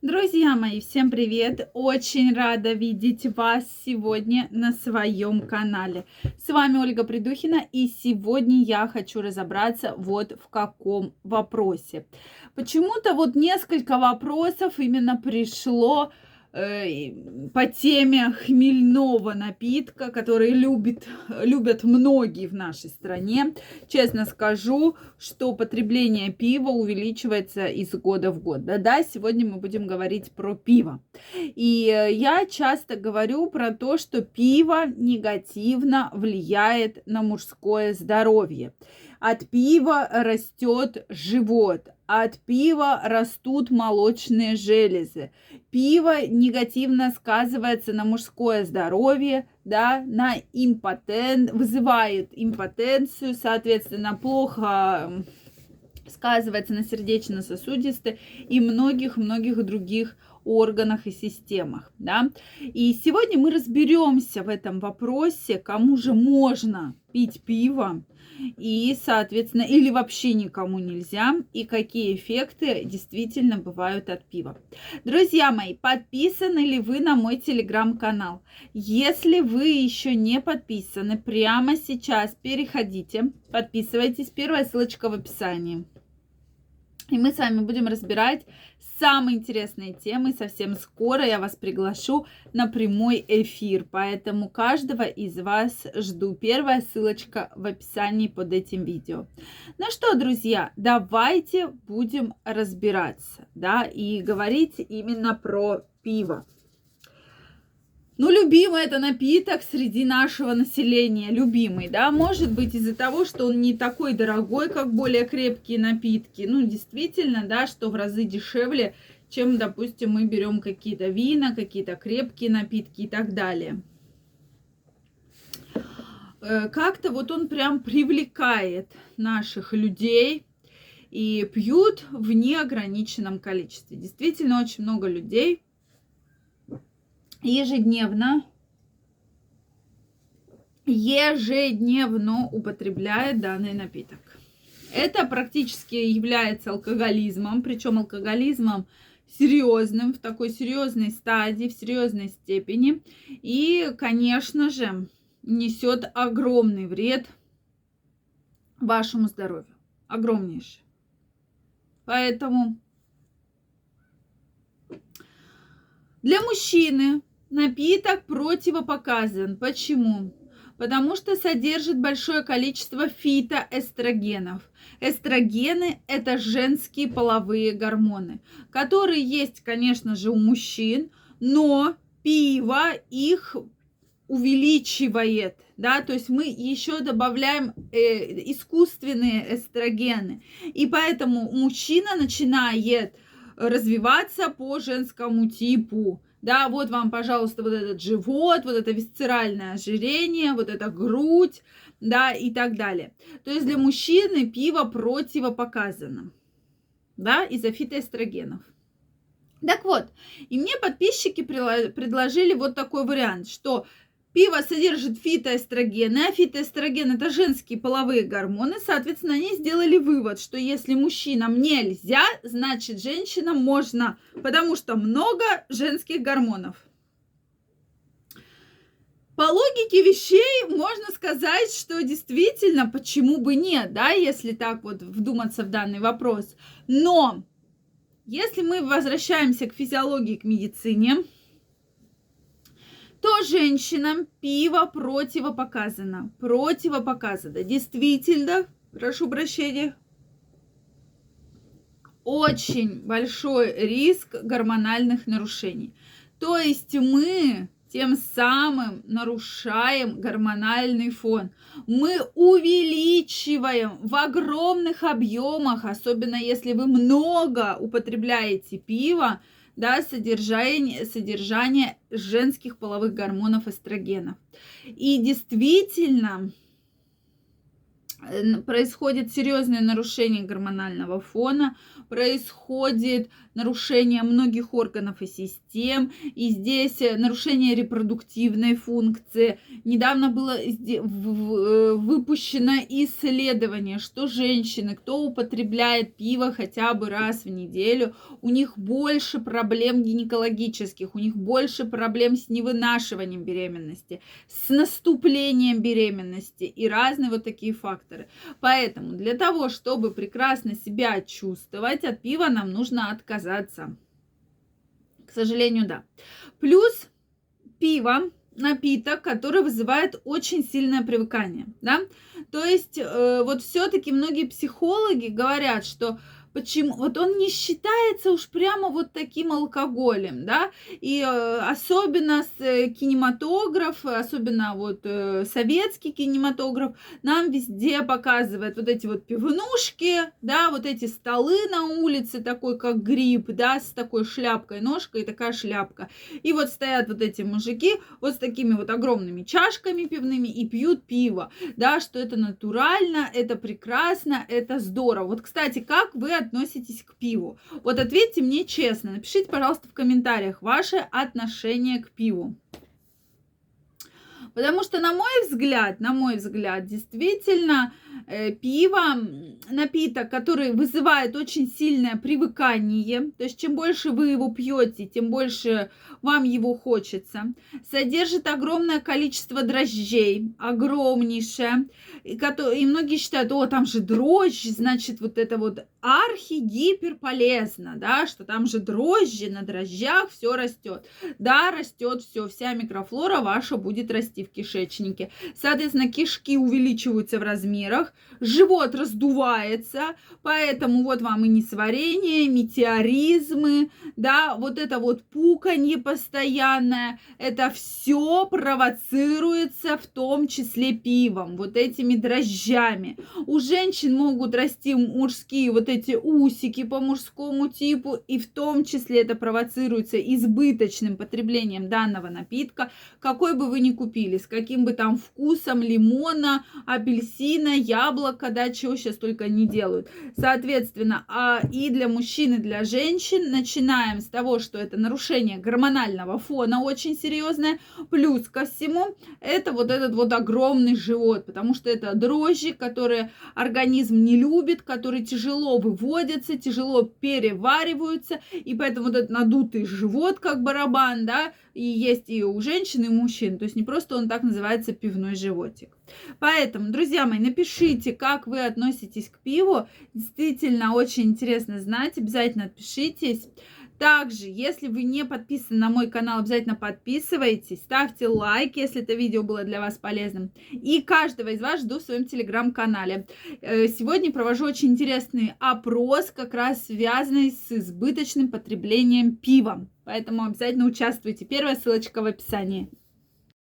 Друзья мои, всем привет! Очень рада видеть вас сегодня на своем канале. С вами Ольга Придухина, и сегодня я хочу разобраться вот в каком вопросе. Почему-то вот несколько вопросов именно пришло по теме хмельного напитка, который любит, любят многие в нашей стране. Честно скажу, что потребление пива увеличивается из года в год. Да-да, сегодня мы будем говорить про пиво. И э, я часто говорю про то, что пиво негативно влияет на мужское здоровье. От пива растет живот, от пива растут молочные железы. Пиво негативно сказывается на мужское здоровье, да, на импотент, вызывает импотенцию, соответственно, плохо сказывается на сердечно-сосудистой и многих-многих других органах и системах, да. И сегодня мы разберемся в этом вопросе, кому же можно пить пиво, и, соответственно, или вообще никому нельзя, и какие эффекты действительно бывают от пива. Друзья мои, подписаны ли вы на мой телеграм-канал? Если вы еще не подписаны, прямо сейчас переходите, подписывайтесь, первая ссылочка в описании. И мы с вами будем разбирать самые интересные темы. Совсем скоро я вас приглашу на прямой эфир. Поэтому каждого из вас жду. Первая ссылочка в описании под этим видео. Ну что, друзья, давайте будем разбираться, да, и говорить именно про пиво. Ну, любимый это напиток среди нашего населения, любимый, да, может быть из-за того, что он не такой дорогой, как более крепкие напитки, ну, действительно, да, что в разы дешевле, чем, допустим, мы берем какие-то вина, какие-то крепкие напитки и так далее. Э, как-то вот он прям привлекает наших людей, и пьют в неограниченном количестве. Действительно, очень много людей ежедневно ежедневно употребляет данный напиток. Это практически является алкоголизмом, причем алкоголизмом серьезным, в такой серьезной стадии, в серьезной степени. И, конечно же, несет огромный вред вашему здоровью. Огромнейший. Поэтому для мужчины Напиток противопоказан. Почему? Потому что содержит большое количество фитоэстрогенов. Эстрогены – это женские половые гормоны, которые есть, конечно же, у мужчин, но пиво их увеличивает, да, то есть мы еще добавляем э, искусственные эстрогены, и поэтому мужчина начинает развиваться по женскому типу, да, вот вам, пожалуйста, вот этот живот, вот это висцеральное ожирение, вот эта грудь, да, и так далее. То есть для мужчины пиво противопоказано, да, из-за фитоэстрогенов. Так вот, и мне подписчики предложили вот такой вариант, что Пиво содержит фитоэстрогены, а фитоэстроген это женские половые гормоны. Соответственно, они сделали вывод, что если мужчинам нельзя, значит женщинам можно, потому что много женских гормонов. По логике вещей можно сказать, что действительно, почему бы нет, да, если так вот вдуматься в данный вопрос. Но если мы возвращаемся к физиологии, к медицине, то женщинам пиво противопоказано. Противопоказано. Действительно, прошу прощения, очень большой риск гормональных нарушений. То есть мы тем самым нарушаем гормональный фон. Мы увеличиваем в огромных объемах, особенно если вы много употребляете пива, да, содержание, содержание женских половых гормонов эстрогенов. И действительно, происходит серьезное нарушение гормонального фона, происходит нарушение многих органов и систем, и здесь э, нарушение репродуктивной функции. Недавно было э, выпущено исследование, что женщины, кто употребляет пиво хотя бы раз в неделю, у них больше проблем гинекологических, у них больше проблем с невынашиванием беременности, с наступлением беременности и разные вот такие факторы. Поэтому для того, чтобы прекрасно себя чувствовать, от пива нам нужно отказаться. К сожалению, да. Плюс пиво напиток, который вызывает очень сильное привыкание, да. То есть э, вот все-таки многие психологи говорят, что Почему? Вот он не считается уж прямо вот таким алкоголем, да, и э, особенно с э, кинематограф, особенно вот э, советский кинематограф нам везде показывает вот эти вот пивнушки, да, вот эти столы на улице, такой как гриб, да, с такой шляпкой, ножкой и такая шляпка. И вот стоят вот эти мужики вот с такими вот огромными чашками пивными и пьют пиво, да, что это натурально, это прекрасно, это здорово. Вот, кстати, как вы относитесь к пиву? Вот ответьте мне честно, напишите, пожалуйста, в комментариях ваше отношение к пиву. Потому что, на мой взгляд, на мой взгляд, действительно, э, пиво напиток, который вызывает очень сильное привыкание. То есть, чем больше вы его пьете, тем больше вам его хочется. Содержит огромное количество дрожжей, огромнейшее. И, и многие считают, о, там же дрожжи, значит, вот это вот архи-гипер полезно, да, что там же дрожжи, на дрожжах все растет. Да, растет все, вся микрофлора ваша будет расти в кишечнике. Соответственно, кишки увеличиваются в размерах, живот раздувается, поэтому вот вам и несварение, метеоризмы, да, вот это вот пуканье постоянное, это все провоцируется в том числе пивом, вот этими дрожжами. У женщин могут расти мужские вот эти усики по мужскому типу, и в том числе это провоцируется избыточным потреблением данного напитка, какой бы вы ни купили, с каким бы там вкусом лимона, апельсина, яблока, да, чего сейчас только не делают. Соответственно, а и для мужчин, и для женщин начинаем с того, что это нарушение гормонального фона очень серьезное, плюс ко всему это вот этот вот огромный живот, потому что это дрожжи, которые организм не любит, которые тяжело выводятся, тяжело перевариваются, и поэтому вот этот надутый живот, как барабан, да, и есть и у женщин, и у мужчин. То есть не просто он так называется пивной животик. Поэтому, друзья мои, напишите, как вы относитесь к пиву. Действительно, очень интересно знать. Обязательно отпишитесь. Также, если вы не подписаны на мой канал, обязательно подписывайтесь, ставьте лайк, если это видео было для вас полезным. И каждого из вас жду в своем телеграм-канале. Э, сегодня провожу очень интересный опрос, как раз связанный с избыточным потреблением пива. Поэтому обязательно участвуйте. Первая ссылочка в описании.